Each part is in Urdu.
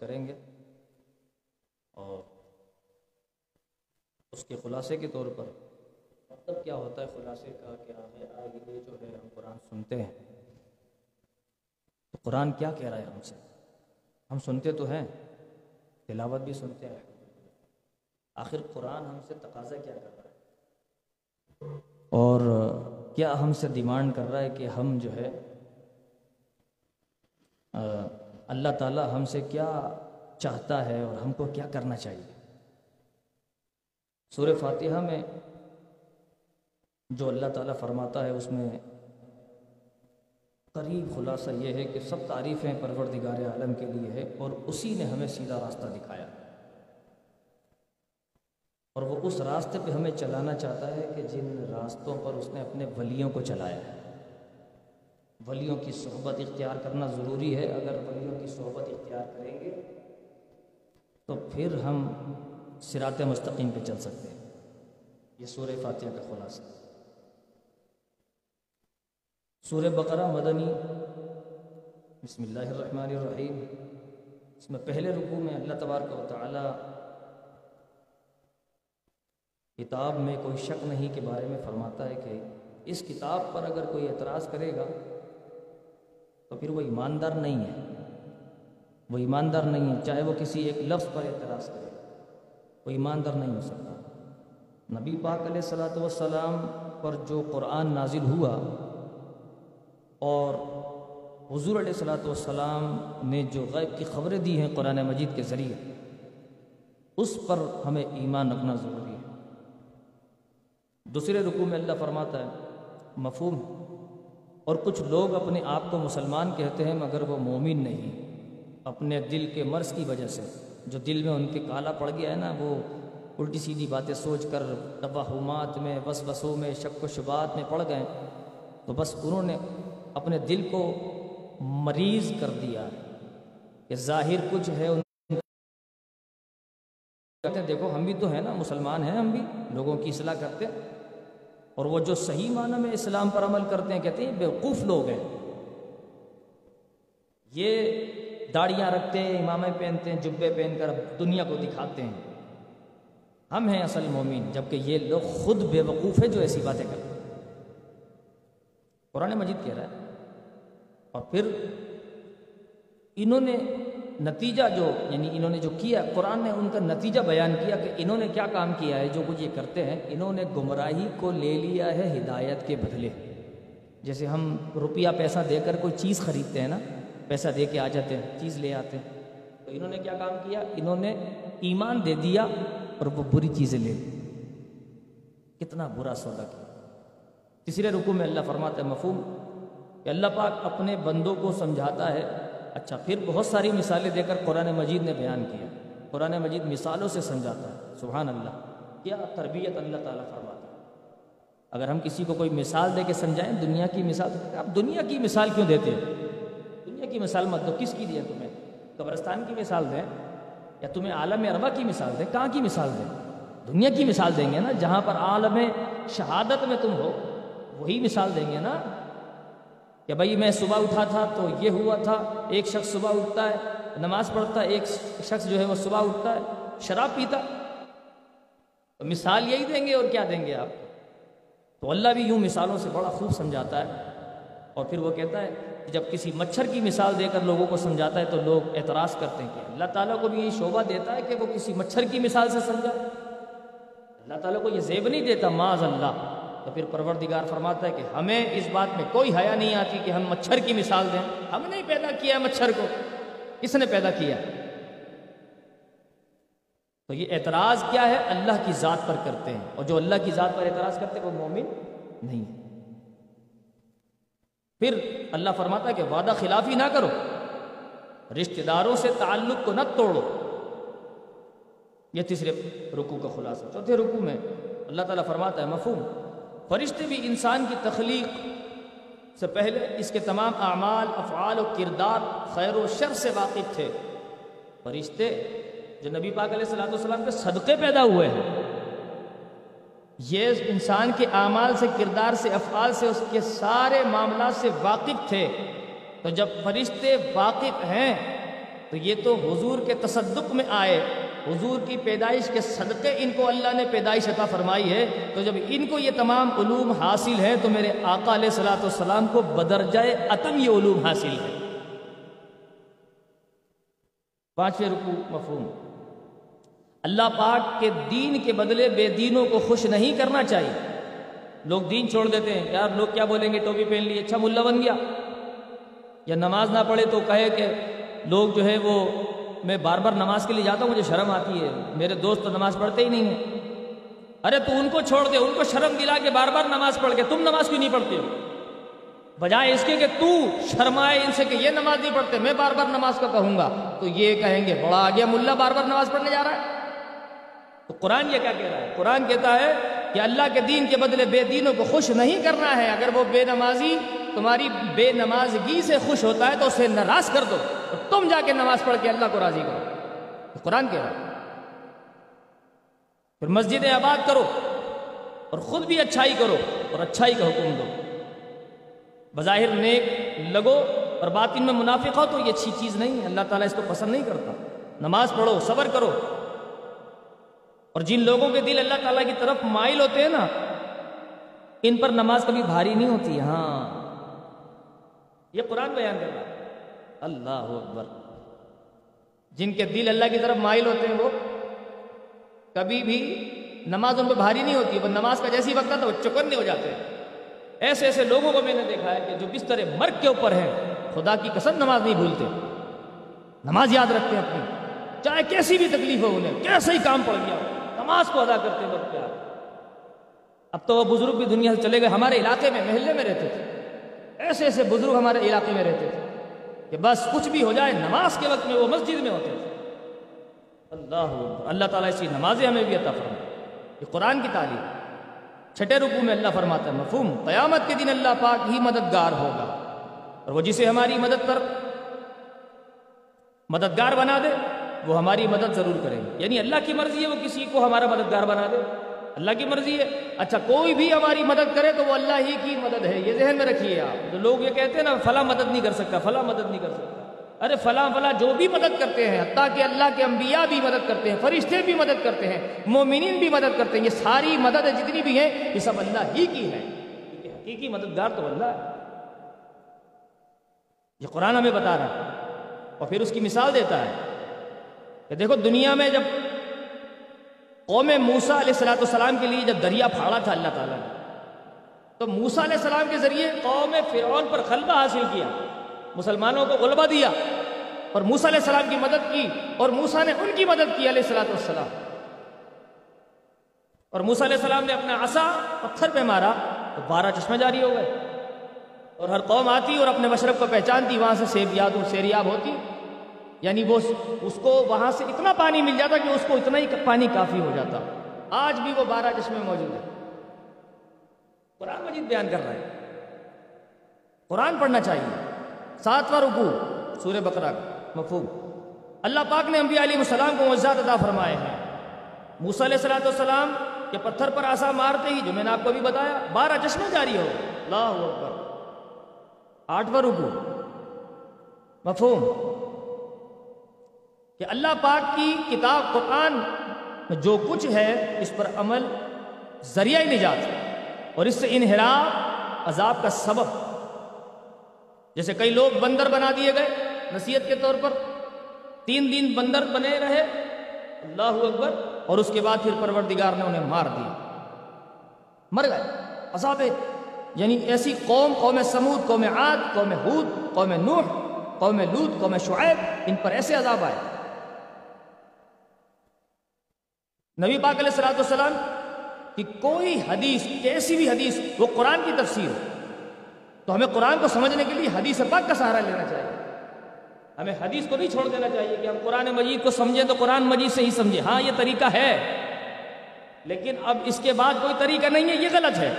کریں گے اور اس کے خلاصے کے طور پر مطلب کیا ہوتا ہے خلاصے کا کہ آگے آگے جو ہے ہم قرآن سنتے ہیں۔ تو قرآن کیا کہہ رہا ہے ہم سے؟ ہم سنتے تو ہیں، تلاوت بھی سنتے ہیں۔ آخر قرآن ہم سے تقاضا کیا کر رہا ہے؟ اور کیا ہم سے ڈیمانڈ کر رہا ہے کہ ہم جو ہے اللہ تعالیٰ ہم سے کیا چاہتا ہے اور ہم کو کیا کرنا چاہیے؟ سور فاتحہ میں جو اللہ تعالیٰ فرماتا ہے، اس میں قریب خلاصہ یہ ہے کہ سب تعریفیں پروردگار عالم کے لیے ہے اور اسی نے ہمیں سیدھا راستہ دکھایا۔ اور وہ اس راستے پہ ہمیں چلانا چاہتا ہے کہ جن راستوں پر اس نے اپنے ولیوں کو چلایا ہے۔ ولیوں کی صحبت اختیار کرنا ضروری ہے۔ اگر ولیوں کی صحبت اختیار کریں گے تو پھر ہم سرات مستقیم پہ چل سکتے ہیں۔ یہ سورہ فاتحہ کا خلاصہ۔ سورہ بقرہ مدنی۔ بسم اللہ الرحمن الرحیم۔ اس میں پہلے رکوع میں اللہ تبارک و تعالی کتاب میں کوئی شک نہیں کے بارے میں فرماتا ہے کہ اس کتاب پر اگر کوئی اعتراض کرے گا تو پھر وہ ایماندار نہیں ہے۔ وہ ایماندار نہیں ہے، چاہے وہ کسی ایک لفظ پر اعتراض کرے۔ وہ ایماندار نہیں ہو سکتا۔ نبی پاک علیہ صلاۃ والسلام پر جو قرآن نازل ہوا اور حضور علیہ صلاۃ والسلام نے جو غیب کی خبریں دی ہیں قرآن مجید کے ذریعے، اس پر ہمیں ایمان رکھنا ضروری ہے۔ دوسرے رکوع میں اللہ فرماتا ہے، مفہوم۔ اور کچھ لوگ اپنے آپ کو مسلمان کہتے ہیں مگر وہ مومن نہیں۔ اپنے دل کے مرض کی وجہ سے۔ جو دل میں ان کے کالا پڑ گیا ہے نا، وہ الٹی سیدھی باتیں سوچ کر توہمات میں بس بسوں میں، شک و شبات میں پڑ گئے۔ تو بس انہوں نے اپنے دل کو مریض کر دیا۔ کہ ظاہر کچھ ہے، ان کہتے ہیں، دیکھو ہم بھی تو ہیں نا، مسلمان ہیں ہم بھی۔ لوگوں کی اصلاح کرتے اور وہ جو صحیح معنی میں اسلام پر عمل کرتے ہیں، کہتے ہیں بیوقوف لوگ ہیں۔ یہ داڑیاں رکھتے ہیں امامے پہنتے ہیں، جبے پہن کر دنیا کو دکھاتے ہیں۔ ہم ہیں اصل مومن، جبکہ یہ لوگ خود بے وقوف ہے جو ایسی باتیں کرتے ہیں۔ قرآن مجید کہہ رہا ہے، اور پھر انہوں نے نتیجہ جو یعنی انہوں نے جو کیا، قرآن نے ان کا نتیجہ بیان کیا کہ انہوں نے کیا کام کیا ہے؟ جو کچھ یہ کرتے ہیں، انہوں نے گمراہی کو لے لیا ہے ہدایت کے بدلے۔ جیسے ہم روپیہ، پیسہ دے کر کوئی چیز خریدتے ہیں نا، پیسہ دے کے آ جاتے ہیں، چیز لے آتے ہیں۔ تو انہوں نے کیا کام کیا؟ انہوں نے ایمان دے دیا اور وہ بری چیزیں لے لی۔ کتنا برا سودا کیا۔ تیسرے رکوع میں اللہ فرماتا ہے، مفہوم، کہ اللہ پاک اپنے بندوں کو سمجھاتا ہے اچھا پھر بہت ساری مثالیں دے کر قرآن مجید نے بیان کیا۔ قرآن مجید مثالوں سے سمجھاتا ہے۔ سبحان اللہ، کیا تربیت اللہ تعالیٰ فرماتا ہے؟ اگر ہم کسی کو کوئی مثال دے کے سمجھائیں، دنیا کی مثال آپ دنیا کی مثال کیوں دیتے ہیں؟ دنیا کی مثال مت دو، کس کی دیا تمہیں؟ قبرستان کی مثال دیں یا تمہیں عالم اربا کی مثال دیں؟ کہاں کی مثال دیں؟ دنیا کی مثال دیں گے نا، جہاں پر عالم شہادت میں تم ہو، وہی مثال دیں گے نا کہ بھائی میں صبح اٹھا تھا تو یہ ہوا تھا، ایک شخص صبح اٹھتا ہے، نماز پڑھتا ہے، ایک شخص جو ہے وہ صبح اٹھتا ہے، شراب پیتا تو مثال یہی دیں گے اور کیا دیں گے آپ؟ تو اللہ بھی یوں مثالوں سے بڑا خوب سمجھاتا ہے۔ اور پھر وہ کہتا ہے کہ جب کسی مچھر کی مثال دے کر لوگوں کو سمجھاتا ہے تو لوگ اعتراض کرتے ہیں کہ اللہ تعالیٰ کو بھی یہ شعبہ دیتا ہے کہ وہ کسی مچھر کی مثال سے سمجھا۔ اللہ تعالیٰ کو یہ زیب نہیں دیتا معاذ اللہ۔ تو پھر پروردگار فرماتا ہے کہ ہمیں اس بات میں کوئی حیا نہیں آتی کہ ہم مچھر کی مثال دیں۔ ہم نے پیدا کیا ہے مچھر کو۔ کس نے پیدا کیا؟ تو یہ اعتراض کیا ہے؟ اللہ کی ذات پر کرتے ہیں۔ اور جو اللہ کی ذات پر اعتراض کرتے ہیں وہ مومن نہیں ہے پھر اللہ فرماتا ہے کہ وعدہ خلافی نہ کرو۔ رشتہ داروں سے تعلق کو نہ توڑو۔ یہ تیسرے رکوع کا خلاصہ۔ چوتھے رکوع میں اللہ تعالیٰ فرماتا ہے، مفہوم۔ فرشتے بھی انسان کی تخلیق سے پہلے اس کے تمام اعمال، افعال و کردار خیر و شر سے واقف تھے۔ فرشتے جو نبی پاک علیہ السلام والسلام کے صدقے پیدا ہوئے ہیں، یہ انسان کے اعمال سے، کردار سے، افعال سے، اس کے سارے معاملات سے واقف تھے۔ تو جب فرشتے واقف ہیں، تو یہ تو حضور کے تصدق میں آئے۔ حضور کی پیدائش کے صدقے ان کو اللہ نے پیدائش عطا فرمائی ہے، تو جب ان کو یہ تمام علوم حاصل ہیں، تو میرے آقا علیہ صلاۃ والسلام کو بدرجۂ عتم یہ علوم حاصل ہے پانچویں رکو مفہوم۔ اللہ پاک کے دین کے بدلے بے دینوں کو خوش نہیں کرنا چاہیے۔ لوگ دین چھوڑ دیتے ہیں، یار لوگ کیا بولیں گے، ٹوپی پہن لی اچھا ملا بن گیا۔ یا نماز نہ پڑھے تو کہے کہ لوگ جو ہے وہ میں بار بار نماز کے لیے جاتا ہوں، مجھے شرم آتی ہے۔ میرے دوست تو نماز پڑھتے ہی نہیں ہیں۔ ارے تو ان کو چھوڑ دے، ان کو شرم دلا کے بار بار نماز پڑھ کے تم نماز کیوں نہیں پڑھتے ہو؟ بجائے اس کے کہ تو شرمائے ان سے کہ یہ نماز نہیں پڑھتے، میں بار بار نماز کا کہوں گا۔ تو یہ کہیں گے، بڑا آ گیا ملا بار بار نماز پڑھنے جا رہا ہے۔ تو قرآن یہ کیا کہہ رہا ہے؟ قرآن کہتا ہے کہ اللہ کے دین کے بدلے بے دینوں کو خوش نہیں کرنا ہے۔ اگر وہ بے نمازی، تمہاری بے نمازگی سے خوش ہوتا ہے تو اسے ناراض کر دو۔ تم جا کے نماز پڑھ کے اللہ کو راضی کرو۔ قرآن کہہ رہا پھر مسجدیں آباد کرو اور خود بھی اچھائی کرو اور اچھائی کا حکم دو۔ بظاہر نیک لگو اور باطن میں منافق ہو تو یہ اچھی چیز نہیں ہے۔ اللہ تعالیٰ اس کو پسند نہیں کرتا۔ نماز پڑھو، صبر کرو۔ اور جن لوگوں کے دل اللہ تعالیٰ کی طرف مائل ہوتے ہیں نا، ان پر نماز کبھی بھاری نہیں ہوتی۔ ہاں۔ یہ قرآن بیان کر رہا ہے۔ اللہ اکبر۔ جن کے دل اللہ کی طرف مائل ہوتے ہیں وہ کبھی بھی نماز ان پہ بھاری نہیں ہوتی، وہ نماز کا جیسی وقت آتا وہ چکنے ہو جاتے۔ ہیں ایسے ایسے لوگوں کو میں نے دیکھا ہے کہ جو بستر مرگ کے اوپر ہیں، خدا کی قسم نماز نہیں بھولتے۔ نماز یاد رکھتے ہیں اپنی۔ چاہے کیسی بھی تکلیف ہو انہیں کیسے ہی کام پڑ گیا نماز کو ادا کرتے وقت پیار اب تو وہ بزرگ بھی دنیا سے چلے گئے، ہمارے علاقے میں، محلے میں رہتے تھے۔ ایسے ایسے بزرگ ہمارے علاقے میں رہتے تھے۔ کہ بس کچھ بھی ہو جائے، نماز کے وقت میں وہ مسجد میں ہوتے تھے اللہ اللہ تعالیٰ اسی نمازیں ہمیں بھی عطا فرمائے۔ یہ قرآن کی تعلیم۔ چھٹے رکو میں اللہ فرماتا ہے، مفہوم، قیامت کے دن اللہ پاک ہی مددگار ہوگا۔ اور وہ جسے ہماری مدد کر مددگار بنا دے، وہ ہماری مدد ضرور کرے گا۔ یعنی اللہ کی مرضی ہے وہ کسی کو ہمارا مددگار بنا دے۔ اللہ کی مرضی ہے۔ اچھا کوئی بھی ہماری مدد کرے تو وہ اللہ ہی کی مدد ہے۔ یہ ذہن میں رکھیے آپ۔ جو لوگ یہ کہتے ہیں نا، فلاں مدد نہیں کر سکتا، فلاں مدد نہیں کر سکتا۔ ارے، فلاں فلاں جو بھی مدد کرتے ہیں، حتیٰ کہ اللہ کے انبیاء بھی مدد کرتے ہیں، فرشتے بھی مدد کرتے ہیں، مومنین بھی مدد کرتے ہیں، یہ ساری مدد جتنی بھی ہیں، یہ سب اللہ ہی کی ہے حقیقی مددگار تو اللہ ہے۔ یہ قرآن ہمیں بتا رہا ہے اور پھر اس کی مثال دیتا ہے کہ دیکھو، دنیا میں جب قوم موسا علیہ السلاۃ والسلام کے لیے جب دریا پھاڑا تھا اللہ تعالیٰ نے، تو موسا علیہ السلام کے ذریعے قوم فرعون پر غلبہ حاصل کیا، مسلمانوں کو غلبہ دیا، اور موسا علیہ السلام کی مدد کی، اور موسا نے ان کی مدد کی علیہ السلاۃ والسلام۔ اور موسا علیہ السلام نے اپنا عصا پتھر پہ مارا، تو بارہ چشمے جاری ہو گئے۔ اور ہر قوم آتی اور اپنے مشرق کو پہچانتی، وہاں سے سیب یاد سیریاب ہوتی۔ یعنی وہ اس کو وہاں سے اتنا پانی مل جاتا کہ اس کو اتنا ہی پانی کافی ہو جاتا۔ آج بھی وہ بارہ چشمے موجود ہیں قرآن مجید بیان کر رہا ہے۔ قرآن پڑھنا چاہیے۔ ساتواں رکو سورہ بقرہ مفہوم۔ اللہ پاک نے انبیاء علیہ السلام کو معجزات عطا فرمائے ہیں۔ موسیٰ علیہ السلام والسلام کے پتھر پر آسا مارتے ہی، جو میں نے آپ کو بھی بتایا، بارہ چشمے جاری ہو۔ اللہ اکبر۔ آٹھواں رکو مفہوم۔ کہ اللہ پاک کی کتاب قرآن میں جو کچھ ہے، اس پر عمل ذریعہ نجات اور اس سے انحراف، عذاب کا سبب۔ جیسے کئی لوگ بندر بنا دیے گئے نصیحت کے طور پر۔ تین دن بندر بنے رہے، اللہ اکبر، اور اس کے بعد پھر پروردگار نے انہیں مار دیا۔ مر گئے۔ عذاب یعنی ایسی قوم قوم سمود قوم عاد، قوم حود قوم نوح، قوم لود قوم شعیب، ان پر ایسے عذاب آئے۔ نبی پاک علیہ السلام والسلام کہ کوئی حدیث، کیسی بھی حدیث، وہ قرآن کی تفسیر ہو۔ تو ہمیں قرآن کو سمجھنے کے لیے حدیث پاک کا سہارا لینا چاہیے۔ ہمیں حدیث کو نہیں چھوڑ دینا چاہیے کہ ہم قرآن مجید کو سمجھیں تو قرآن مجید سے ہی سمجھیں۔ ہاں یہ طریقہ ہے۔ لیکن اب اس کے بعد کوئی طریقہ نہیں ہے، یہ غلط ہے۔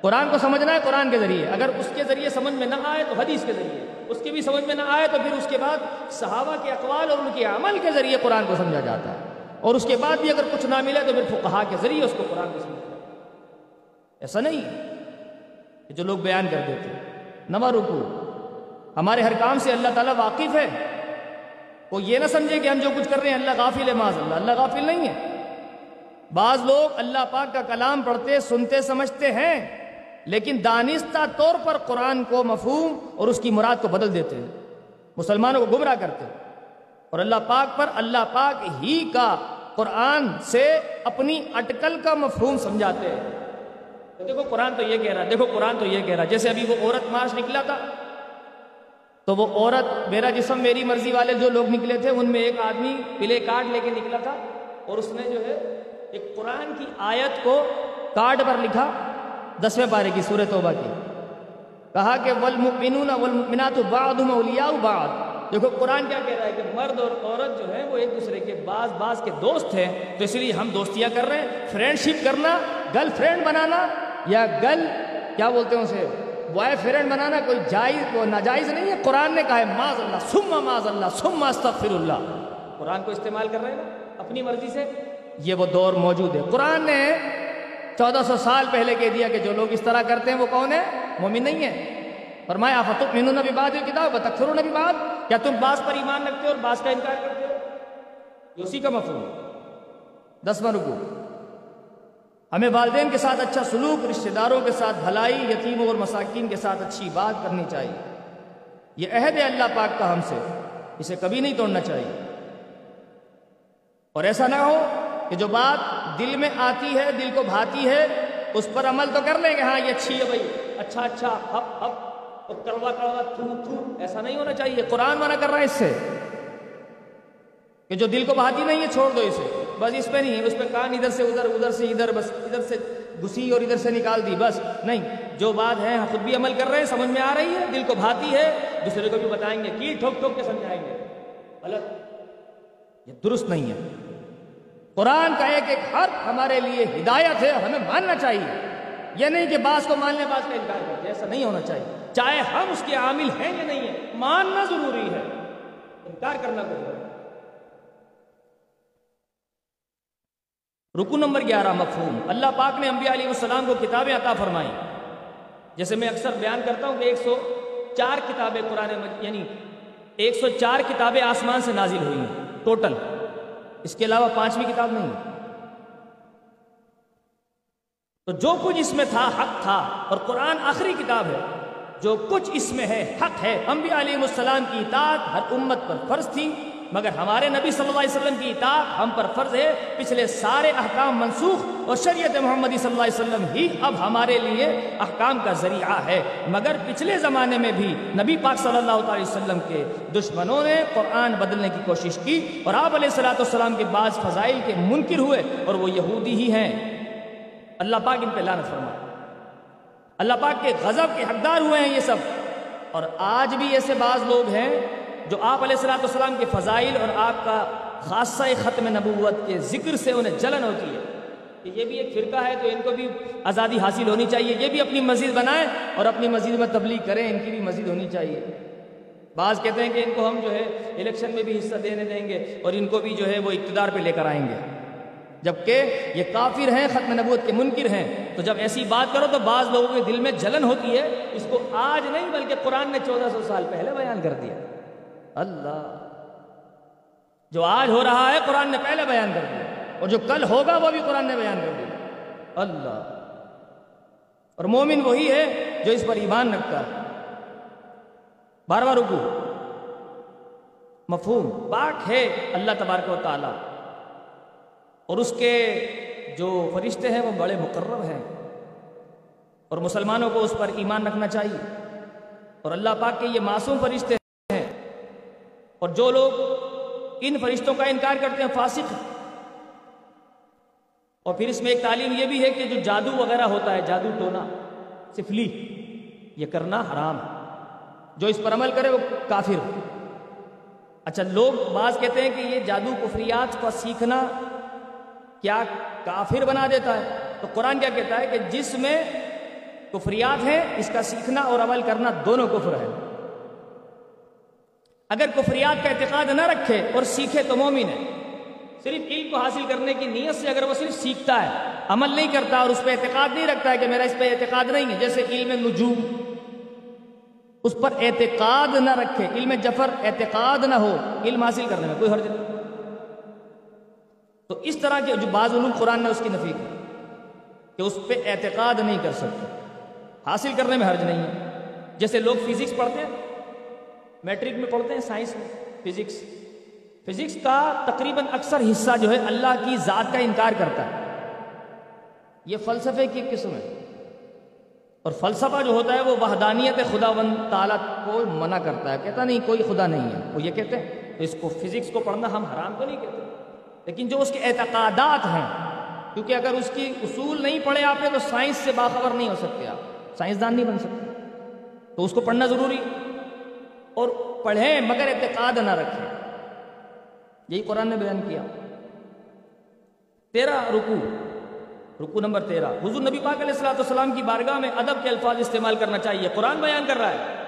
قرآن کو سمجھنا ہے قرآن کے ذریعے۔ اگر اس کے ذریعے سمجھ میں نہ آئے تو حدیث کے ذریعے۔ اس کے بھی سمجھ میں نہ آئے تو پھر اس کے بعد صحابہ کے اقوال اور ان کے عمل کے ذریعے قرآن کو سمجھا جاتا ہے۔ اور اس کے بعد بھی اگر کچھ نہ ملے تو پھر فقہا کے ذریعے اس کو قرآن کو سمجھا ایسا نہیں جو لوگ بیان کر دیتے نواں رکو ہمارے ہر کام سے اللہ تعالیٰ واقف ہے۔ وہ یہ نہ سمجھے کہ ہم جو کچھ کر رہے ہیں اللہ غافل ہے، معاذ اللہ۔ اللہ غافل نہیں ہے۔ بعض لوگ اللہ پاک کا کلام پڑھتے، سنتے، سمجھتے ہیں، لیکن دانستہ طور پر قرآن کو مفہوم اور اس کی مراد کو بدل دیتے ہیں۔ مسلمانوں کو گمراہ کرتے ہیں۔ اور اللہ پاک پر اللہ پاک ہی کا قرآن سے اپنی اٹکل کا مفہوم سمجھاتے ہیں۔ دیکھو قرآن تو یہ کہہ رہا دیکھو قرآن تو یہ کہہ رہا جیسے ابھی وہ عورت مارچ نکلا تھا، تو وہ عورت میرا جسم، میری مرضی والے جو لوگ نکلے تھے، ان میں ایک آدمی پلے کارڈ لے کے نکلا تھا اور اس نے جو ہے ایک قرآن کی آیت کو کارڈ پر لکھا، دسویں پارے کی سورہ توبہ کی۔ کہا کہ والمؤمنون والمؤمنات اولیاء بعض۔ دیکھو، قرآن کیا کہہ رہا ہے کہ مرد اور عورت جو ہے، وہ ایک دوسرے کے بعض بعض کے دوست ہیں۔ تو اس لیے ہم دوستیاں کر رہے ہیں۔ فرینڈ شپ کرنا گرل فرینڈ بنانا یا گرل کیا بولتے ہیں اسے؟ بوائے فرینڈ بنانا کوئی جائز، وہ ناجائز نہیں ہے۔ قرآن نے کہا ہے معاذ اللہ سما معاذ اللہ سما استغفر اللہ قرآن کو استعمال کر رہے ہیں اپنی مرضی سے۔ یہ وہ دور موجود ہے۔ قرآن نے چودہ سو سال پہلے کہہ دیا کہ جو لوگ اس طرح کرتے ہیں، وہ کون ہے؟ مومن نہیں ہے۔ فرمایا فتح مینو نبی بات کتاب بتخر نبی بات کیا تم باس پر ایمان رکھتے ہو اور باس کا انکار کرتے ہو؟ اسی کا مفہوم دسواں رکو۔ ہمیں والدین کے ساتھ اچھا سلوک، رشتہ داروں کے ساتھ بھلائی، یتیموں اور مساکین کے ساتھ اچھی بات کرنی چاہیے۔ یہ عہد ہے اللہ پاک کا ہم سے۔ اسے کبھی نہیں توڑنا چاہیے۔ اور ایسا نہ ہو کہ جو بات دل میں آتی ہے، دل کو بھاتی ہے، اس پر عمل تو کر لیں گے۔ ہاں یہ اچھی ہے بھائی۔ اچھا اچھا ہپ ہپ۔ اور کڑوا کڑوا تھو تھو ایسا نہیں ہونا چاہیے۔ قرآن منع کر رہا ہے اس سے کہ جو دل کو بھاتی نہیں ہے چھوڑ دو اسے۔ بس اس پہ نہیں، اس پہ کان ادھر سے ادھر ادھر سے ادھر، بس ادھر سے گھسی اور ادھر سے نکال دی، بس نہیں۔ جو بات ہے خود بھی عمل کر رہے ہیں، سمجھ میں آ رہی ہے۔ دل کو بھاتی ہے، دوسرے کو بھی بتائیں گے کی ٹھوک ٹھوک کے سمجھائیں گے۔ غلط۔ یہ درست نہیں ہے۔ قرآن کا ایک ایک حرف ہمارے لیے ہدایت ہے ہمیں ماننا چاہیے۔ یہ نہیں کہ بعض کو ماننے بعض کا انکار کرتے ایسا نہیں ہونا چاہیے۔ چاہے ہم اس کے عامل ہیں یا نہیں ہے ماننا ضروری ہے۔ انکار کرنا کوئی رکو نمبر گیارہ، مفہوم۔ اللہ پاک نے انبیاء علیہ السلام کو کتابیں عطا فرمائی جیسے میں اکثر بیان کرتا ہوں کہ ایک سو چار کتابیں قرآن یعنی ایک سو چار کتابیں آسمان سے نازل ہوئی ہیں، ٹوٹل۔ اس کے علاوہ پانچویں کتاب نہیں۔ تو جو کچھ اس میں تھا حق تھا، اور قرآن آخری کتاب ہے، جو کچھ اس میں ہے حق ہے۔ انبیاء علیہ السلام کی اطاعت ہر امت پر فرض تھی، مگر ہمارے نبی صلی اللہ علیہ وسلم کی اطاعت ہم پر فرض ہے۔ پچھلے سارے احکام منسوخ، اور شریعت محمدی صلی اللہ علیہ وسلم ہی اب ہمارے لیے احکام کا ذریعہ ہے۔ مگر پچھلے زمانے میں بھی نبی پاک صلی اللہ علیہ وسلم کے دشمنوں نے قرآن بدلنے کی کوشش کی، اور آپ علیہ السلاۃ والسلام کے بعض فضائل کے منکر ہوئے، اور وہ یہودی ہی ہیں۔ اللہ پاک ان پہ لعنت فرما اللہ پاک کے غضب کے حقدار ہوئے ہیں یہ سب۔ اور آج بھی ایسے بعض لوگ ہیں جو آپ علیہ السلاۃ والسلام کے فضائل اور آپ کا خاصہ ختم نبوت کے ذکر سے انہیں جلن ہوتی ہے۔ کہ یہ بھی ایک فرقہ ہے تو ان کو بھی آزادی حاصل ہونی چاہیے۔ یہ بھی اپنی مسجد بنائیں اور اپنی مسجد میں تبلیغ کریں، ان کی بھی مسجد ہونی چاہیے۔ بعض کہتے ہیں کہ ان کو ہم جو ہے الیکشن میں بھی حصہ دینے دیں گے اور ان کو بھی جو ہے وہ اقتدار پہ لے کر آئیں گے۔ جبکہ یہ کافر ہیں، ختم نبوت کے منکر ہیں۔ تو جب ایسی بات کرو تو بعض لوگوں کے دل میں جلن ہوتی ہے۔ اس کو آج نہیں بلکہ قرآن نے چودہ سو سال پہلے بیان کر دیا۔ اللہ۔ جو آج ہو رہا ہے، قرآن نے پہلے بیان کر دیا۔ اور جو کل ہوگا، وہ بھی قرآن نے بیان کر دیا۔ اللہ۔ اور مومن وہی ہے جو اس پر ایمان رکھتا ہے۔ بارہواں رکو مفہوم۔ پاک ہے۔ اللہ تبارک و تعالی۔ اور اس کے جو فرشتے ہیں وہ بڑے مقرر ہیں۔ اور مسلمانوں کو اس پر ایمان رکھنا چاہیے۔ اور اللہ پاک کے یہ معصوم فرشتے ہیں۔ اور جو لوگ ان فرشتوں کا انکار کرتے ہیں، فاسق اور پھر اس میں ایک تعلیم یہ بھی ہے کہ جو جادو وغیرہ ہوتا ہے، جادو ٹونا، سفلی، یہ کرنا حرام ہے۔ جو اس پر عمل کرے وہ کافر اچھا لوگ بعض کہتے ہیں کہ یہ جادو کفریات کا سیکھنا کیا کافر بنا دیتا ہے؟ تو قرآن کیا کہتا ہے کہ جس میں کفریات ہیں، اس کا سیکھنا اور عمل کرنا دونوں کفر ہے اگر کفریات کا اعتقاد نہ رکھے اور سیکھے تو مومن ہے۔ صرف علم کو حاصل کرنے کی نیت سے اگر وہ صرف سیکھتا ہے، عمل نہیں کرتا اور اس پہ اعتقاد نہیں رکھتا ہے کہ میرا اس پہ اعتقاد نہیں ہے، جیسے علم نجوم۔ اس پر اعتقاد نہ رکھے، علم جفر اعتقاد نہ ہو، علم حاصل کرنے میں کوئی حرج نہیں۔ تو اس طرح کے جو بعض علوم قرآن نے اس کی نفی کی کہ اس پہ اعتقاد نہیں کر سکتے۔ حاصل کرنے میں حرج نہیں ہے۔ جیسے لوگ فزکس پڑھتے ہیں، میٹرک میں پڑھتے ہیں، سائنس میں فزکس۔ فزکس کا تقریباً اکثر حصہ جو ہے اللہ کی ذات کا انکار کرتا ہے۔ یہ فلسفے کی قسم ہے۔ اور فلسفہ جو ہوتا ہے وہ وحدانیت خدا بند تعالیٰ کو منع کرتا ہے۔ کہتا نہیں، کوئی خدا نہیں ہے۔ وہ یہ کہتے ہیں، تو اس کو فزکس کو پڑھنا ہم حرام تو نہیں کہتے۔ لیکن جو اس کے اعتقادات ہیں، کیونکہ اگر اس کی اصول نہیں پڑھے آپ نے تو سائنس سے باخبر نہیں ہو سکتے آپ۔ سائنسدان نہیں بن سکتے۔ تو اس کو پڑھنا ضروری۔ اور پڑھیں مگر اعتقاد نہ رکھیں۔ یہی قرآن نے بیان کیا۔ تیرہ رکو رکو نمبر تیرہ۔ حضور نبی پاک علیہ السلام والسلام کی بارگاہ میں ادب کے الفاظ استعمال کرنا چاہیے۔ قرآن بیان کر رہا ہے۔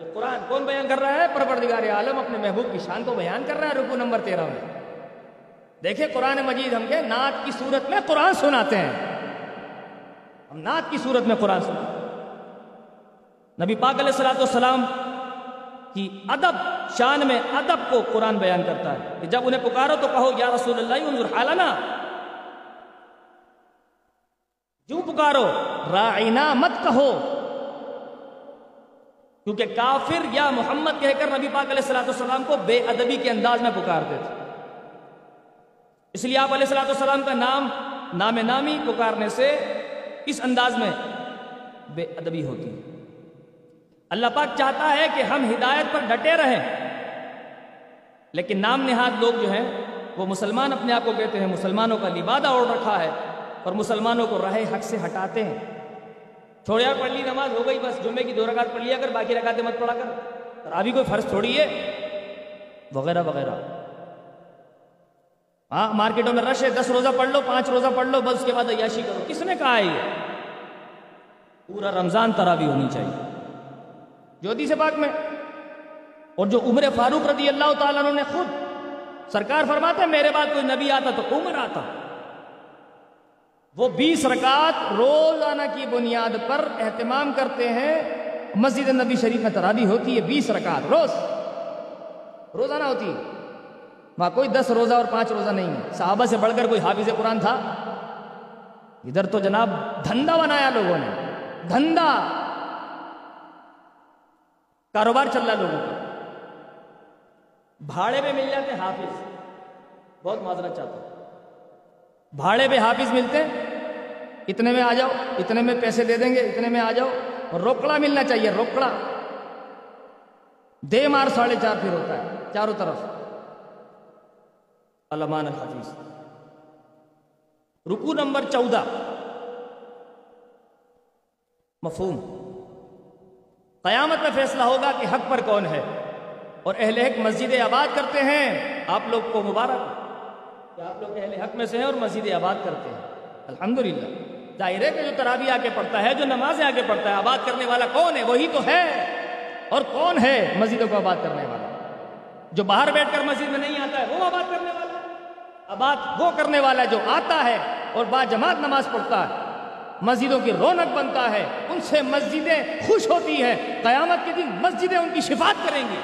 یہ قرآن کون بیان کر رہا ہے؟ پروردگار عالم اپنے محبوب کی شان کو بیان کر رہا ہے رکو نمبر تیرہ میں۔ دیکھیں قرآن مجید ہم کے نعت کی صورت میں قرآن سناتے ہیں۔ ہم نعت کی صورت میں قرآن سناتے ہیں۔ نبی پاک علیہ السلام والسلام کی ادب، شان میں ادب کو قرآن بیان کرتا ہے۔ کہ جب انہیں پکارو تو کہو، یا رسول اللہ، انظر حالنا۔ جو پکارو رائنا مت کہو۔ کیونکہ کافر یا محمد کہہ کر نبی پاک علیہ السلام کو بے ادبی کے انداز میں پکارتے تھے۔ اس لیے آپ علیہ السلام کا نام نام نامی پکارنے سے اس انداز میں بے ادبی ہوتی ہے۔ اللہ پاک چاہتا ہے کہ ہم ہدایت پر ڈٹے رہیں، لیکن نام نہاد لوگ جو ہیں، وہ مسلمان اپنے آپ کو کہتے ہیں، مسلمانوں کا لبادہ اوڑھ رکھا ہے اور مسلمانوں کو راہ حق سے ہٹاتے ہیں۔ چھوڑیا پڑھ لی، نماز ہو گئی، بس جمعے کی دو رکعت پڑھ لیا کر باقی رکعتیں مت پڑھا کر۔ ابھی کوئی فرض تھوڑی ہے؟ وغیرہ وغیرہ۔ ہاں مارکیٹوں میں رش ہے، دس روزہ پڑھ لو، پانچ روزہ پڑھ لو، بس اس کے بعد عیاشی کرو۔ کس نے کہا ہے یہ؟ پورا رمضان ترابی ہونی چاہیے۔ جو سے پاک میں۔ اور جو عمر فاروق رضی اللہ تعالیٰ نے خود سرکار فرماتے میرے بعد کوئی نبی آتا تو عمر آتا۔ وہ بیس رکعت روزانہ کی بنیاد پر اہتمام کرتے ہیں۔ مسجد نبی شریف میں ترابی ہوتی ہے، بیس رکعت روز۔ روزانہ ہوتی ہے۔ وہاں کوئی دس روزہ اور پانچ روزہ نہیں ہے۔ صحابہ سے بڑھ کر کوئی حافظ قرآن تھا؟ ادھر تو جناب دھندا بنایا لوگوں نے۔ دھندا۔ کاروبار چل رہا لوگوں کا۔ بھاڑے پہ مل جاتے حافظ۔ بہت معذرت چاہتا ہوں۔ بھاڑے پہ حافظ ملتے اتنے میں آ جاؤ، اتنے میں پیسے دے دیں گے، اتنے میں آ جاؤ۔ اور روکڑا ملنا چاہیے، روکڑا۔ دے مار ساڑھے چار پھر ہوتا ہے، چاروں طرف۔ علمان الحفیظ رکو نمبر چودہ۔ مفہوم۔ قیامت میں فیصلہ ہوگا کہ حق پر کون ہے۔ اور اہل حق مسجد آباد کرتے ہیں۔ آپ لوگ کو مبارک۔ کہ آپ لوگ اہل حق میں سے ہیں اور مسجد آباد کرتے ہیں۔ الحمدللہ۔ دائرے کے جو ترابی آ کے پڑھتا ہے، جو نمازیں آ کے پڑھتا ہے، آباد کرنے والا کون ہے؟ وہی تو ہے۔ اور کون ہے مسجدوں کو آباد کرنے والا؟ جو باہر بیٹھ کر مسجد میں نہیں آتا ہے، وہ آباد کرنے والا بات وہ کرنے والا جو آتا ہے اور با جماعت نماز پڑھتا ہے، مسجدوں کی رونق بنتا ہے، ان سے مسجدیں خوش ہوتی ہیں، قیامت کے دن مسجدیں ان کی شفاعت کریں گی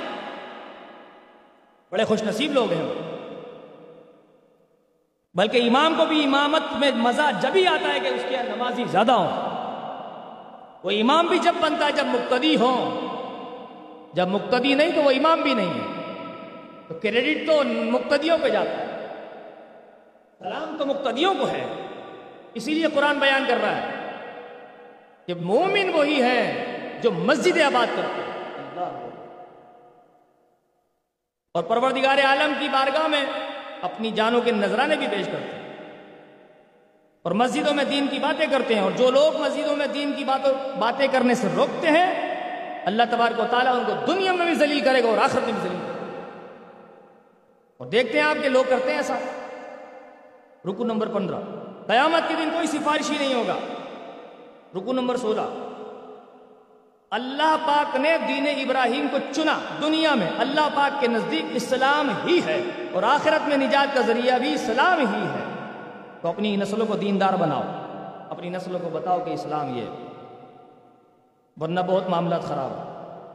بڑے خوش نصیب لوگ ہیں۔ بلکہ امام کو بھی امامت میں مزہ جب ہی آتا ہے کہ اس کے نمازی زیادہ ہوں۔ وہ امام بھی جب بنتا ہے، جب مقتدی ہوں۔ جب مقتدی نہیں تو وہ امام بھی نہیں ہے۔ تو کریڈٹ تو مقتدیوں پہ جاتا ہے۔ سلام تو مقتدیوں کو ہے، اسی لیے قرآن بیان کر رہا ہے کہ مومن وہی ہے جو مسجد آباد کرتے ہیں۔ اور پروردگار عالم کی بارگاہ میں اپنی جانوں کے نذرانے بھی پیش کرتے ہیں۔ اور مسجدوں میں دین کی باتیں کرتے ہیں، اور جو لوگ مسجدوں میں دین کی باتوں، باتیں کرنے سے روکتے ہیں، اللہ تبارک و تعالیٰ ان کو دنیا میں بھی ذلیل کرے گا اور آخرت میں بھی ذلیل کرے گا۔ اور دیکھتے ہیں آپ کے لوگ کرتے ہیں ایسا۔ رکو نمبر پندرہ۔ قیامت کے دن کوئی سفارش ہی نہیں ہوگا۔ رکو نمبر سولہ۔ اللہ پاک نے دین ابراہیم کو چنا دنیا میں۔ اللہ پاک کے نزدیک اسلام ہی ہے اور آخرت میں نجات کا ذریعہ بھی اسلام ہی ہے۔ تو اپنی نسلوں کو دیندار بناؤ۔ اپنی نسلوں کو بتاؤ کہ اسلام یہ ورنہ بہت معاملات خراب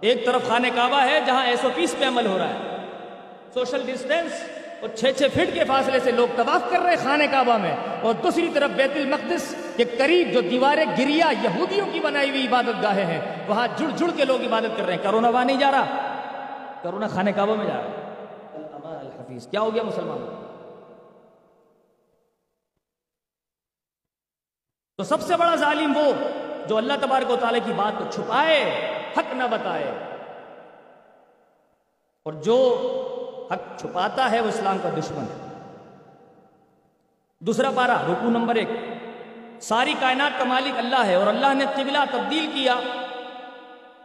ایک طرف خانہ کعبہ ہے جہاں ایس او پیس پہ عمل ہو رہا ہے۔ سوشل ڈسٹینس اور چھ چھ فٹ کے فاصلے سے لوگ طواف کر رہے ہیں خانہ کعبہ میں۔ اور دوسری طرف بیت المقدس کے قریب جو دیواریں گریا یہودیوں کی بنائی ہوئی عبادت گاہیں ہیں، وہاں جڑ جڑ کے لوگ عبادت کر رہے ہیں۔ کرونا وہاں نہیں جا رہا۔ کرونا خانہ کعبہ میں جا رہا۔ ہے الحفیظ، کیا ہو گیا مسلمان؟ تو سب سے بڑا ظالم وہ جو اللہ تبارک و تعالیٰ کی بات کو چھپائے، حق نہ بتائے۔ اور جو حق چھپاتا ہے وہ اسلام کا دشمن ہے۔ دوسرا پارا رکو نمبر ایک۔ ساری کائنات کا مالک اللہ ہے اور اللہ نے قبلہ تبدیل کیا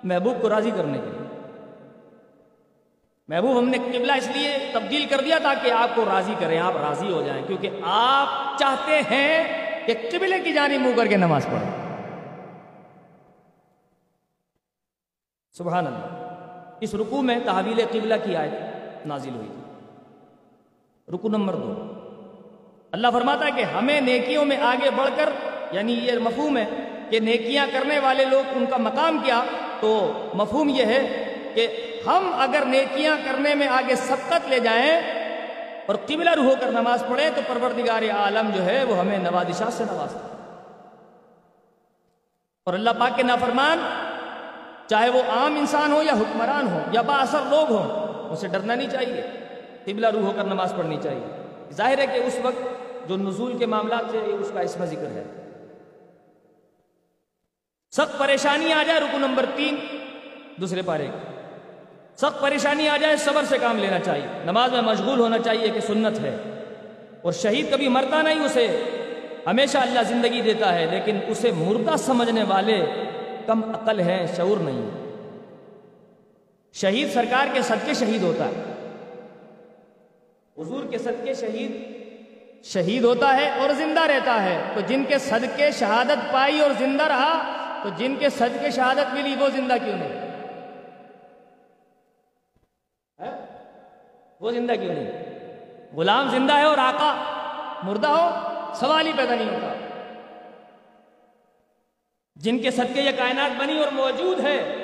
محبوب کو راضی کرنے کے لیے۔ محبوب ہم نے قبلہ اس لیے تبدیل کر دیا تاکہ آپ کو راضی کریں، آپ راضی ہو جائیں۔ کیونکہ آپ چاہتے ہیں کہ قبلے کی جانب منہ کر کے نماز پڑھیں۔ سبحان اللہ۔ اس رکو میں تحویل قبلہ کی آیت۔ نازل ہوئی تھی۔ رکو نمبر دو۔ اللہ فرماتا ہے کہ ہمیں نیکیوں میں آگے بڑھ کر یعنی یہ مفہوم ہے کہ نیکیاں کرنے والے لوگ ان کا مقام کیا، تو مفہوم یہ ہے کہ ہم اگر نیکیاں کرنے میں آگے سبقت لے جائیں اور قبلہ ہو کر نماز پڑھیں، تو پروردگار عالم جو ہے وہ ہمیں نوازشات سے نوازتا اور اللہ پاک کے نافرمان، چاہے وہ عام انسان ہو یا حکمران ہو یا با اثر لوگ ہوں اسے ڈرنا نہیں چاہیے۔ قبلہ روح ہو کر نماز پڑھنی چاہیے۔ ظاہر ہے کہ اس وقت جو نزول کے معاملات سے اس کا اس میں ذکر ہے۔ سخت پریشانی آ جائے رکو نمبر تین، دوسرے پارے۔ سخت پریشانی آ جائے، صبر سے کام لینا چاہیے۔ نماز میں مشغول ہونا چاہیے کہ سنت ہے۔ اور شہید کبھی مرتا نہیں، اسے ہمیشہ اللہ زندگی دیتا ہے، لیکن اسے مردہ سمجھنے والے کم عقل ہیں، شعور نہیں۔ شہید سرکار کے صدقے شہید ہوتا ہے۔ حضور کے صدقے شہید شہید ہوتا ہے اور زندہ رہتا ہے۔ تو جن کے صدقے شہادت پائی اور زندہ رہا، تو جن کے صدقے شہادت ملی، وہ زندہ کیوں نہیں؟ وہ زندہ کیوں نہیں؟ غلام زندہ ہے اور آقا مردہ ہو، سوال ہی پیدا نہیں ہوتا۔ جن کے صدقے یہ کائنات بنی اور موجود ہے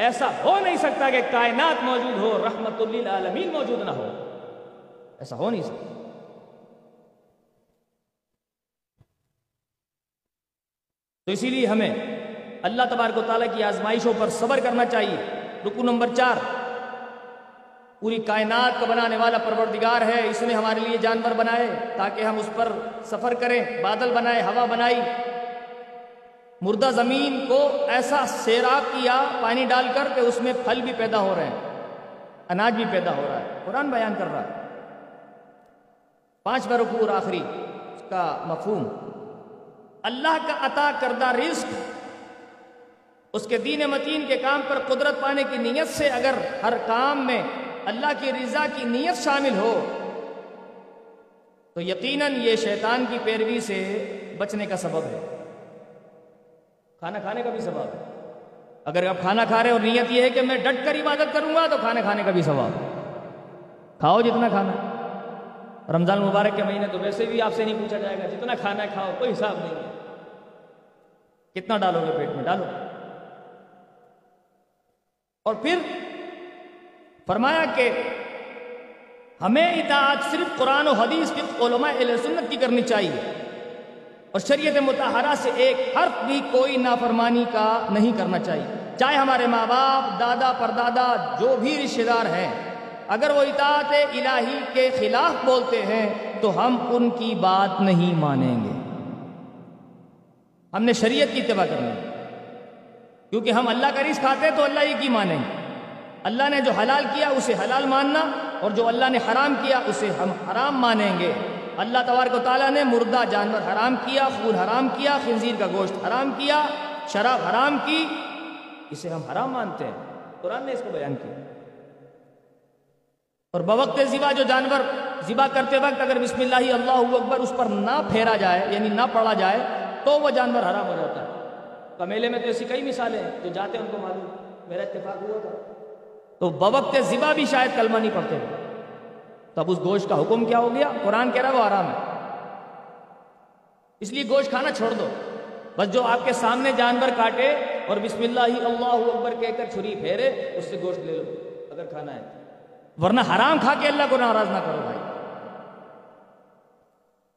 ایسا ہو نہیں سکتا کہ کائنات موجود ہو، رحمت للعالمین موجود نہ ہو۔ ایسا ہو نہیں سکتا۔ تو اسی لیے ہمیں اللہ تبارک و تعالیٰ کی آزمائشوں پر صبر کرنا چاہیے۔ رکو نمبر چار۔ پوری کائنات کا بنانے والا پروردگار ہے، اس نے ہمارے لیے جانور بنائے تاکہ ہم اس پر سفر کریں، بادل بنائے، ہوا بنائی۔ مردہ زمین کو ایسا سیراب کیا، پانی ڈال کر کہ اس میں پھل بھی پیدا ہو رہے ہیں، اناج بھی پیدا ہو رہا ہے۔ قرآن بیان کر رہا ہے۔ پانچ رکوع اور آخری، اس کا مفہوم۔ اللہ کا عطا کردہ رزق، اس کے دین متین کے کام پر قدرت پانے کی نیت سے اگر ہر کام میں اللہ کی رضا کی نیت شامل ہو، تو یقیناً یہ شیطان کی پیروی سے بچنے کا سبب ہے۔ کھانا کھانے کا بھی سبب ہے۔ اگر آپ کھانا کھا رہے اور نیت یہ ہے کہ میں ڈٹ کر عبادت کروں گا تو کھانا کھانے کا بھی سبب کھاؤ جتنا کھانا۔ رمضان مبارک کے مہینے تو ویسے بھی آپ سے نہیں پوچھا جائے گا جتنا کھانا ہے کھاؤ، کوئی حساب نہیں ہے۔ کتنا ڈالو گے پیٹ میں؟ ڈالو۔ اور پھر فرمایا کہ ہمیں اطاعت صرف قرآن و حدیث کی علماء اہل سنت کی کرنی چاہیے۔ اور شریعت متحرہ سے ایک حرف بھی کوئی نافرمانی کا نہیں کرنا چاہیے۔ چاہے ہمارے ماں باپ، دادا، پردادا، جو بھی رشتے دار ہیں، اگر وہ اطاعت الہی کے خلاف بولتے ہیں، تو ہم ان کی بات نہیں مانیں گے۔ ہم نے شریعت کی اتباع کرنی کیونکہ ہم اللہ کا رزق کھاتے ہیں، تو اللہ ہی کی مانیں گے۔ اللہ نے جو حلال کیا، اسے حلال ماننا، اور جو اللہ نے حرام کیا، اسے ہم حرام مانیں گے۔ اللہ تبارک و تعالیٰ نے مردہ جانور حرام کیا خون حرام کیا، خنزیر کا گوشت حرام کیا، شراب حرام کی، اسے ہم حرام مانتے ہیں۔ قرآن نے اس کو بیان کیا۔ اور بوقت ذبا جو جانور ذبا کرتے وقت اگر بسم اللہ اللہ اکبر اس پر نہ پھیرا جائے یعنی نہ پڑا جائے، تو وہ جانور حرام ہو جاتا ہے۔ کمیلے میں تو ایسی کئی مثالیں ہیں جو جاتے ہیں ان کو معلوم، میرا اتفاق ہوا تھا۔ تو بوقت ذبا بھی شاید کلمہ نہیں پڑھتے۔ تب اس گوشت کا حکم کیا ہو گیا؟ قرآن کہہ رہا وہ آرام ہے۔ اس لیے گوشت کھانا چھوڑ دو۔ بس جو آپ کے سامنے جانور کاٹے اور بسم اللہ ہی اللہ اکبر کہہ کر چھری پھیرے، اس سے گوشت لے لو، اگر کھانا ہے۔ ورنہ حرام کھا کے اللہ کو ناراض نہ کرو بھائی۔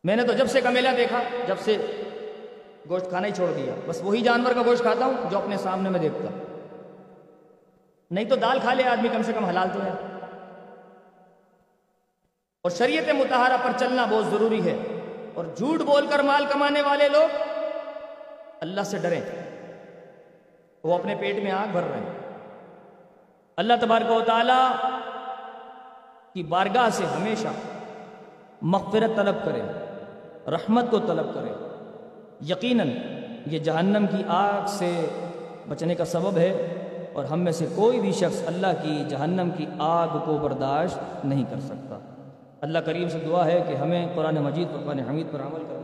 میں نے تو جب سے کمیلا دیکھا، جب سے گوشت کھانا ہی چھوڑ دیا۔ بس وہی جانور کا گوشت کھاتا ہوں جو اپنے سامنے میں دیکھتا۔ ہوں نہیں تو دال کھا لے آدمی، کم سے کم حلال تو ہے۔ اور شریعت متحرہ پر چلنا بہت ضروری ہے۔ اور جھوٹ بول کر مال کمانے والے لوگ اللہ سے ڈریں۔ وہ اپنے پیٹ میں آگ بھر رہے ہیں۔ اللہ تبارک و تعالی کی بارگاہ سے ہمیشہ مغفرت طلب کرے، رحمت کو طلب کرے۔ یقیناً یہ جہنم کی آگ سے بچنے کا سبب ہے اور ہم میں سے کوئی بھی شخص اللہ کی جہنم کی آگ کو برداشت نہیں کر سکتا۔ اللہ کریم سے دعا ہے کہ ہمیں قرآن مجید قرآن حمید پر عمل کرنا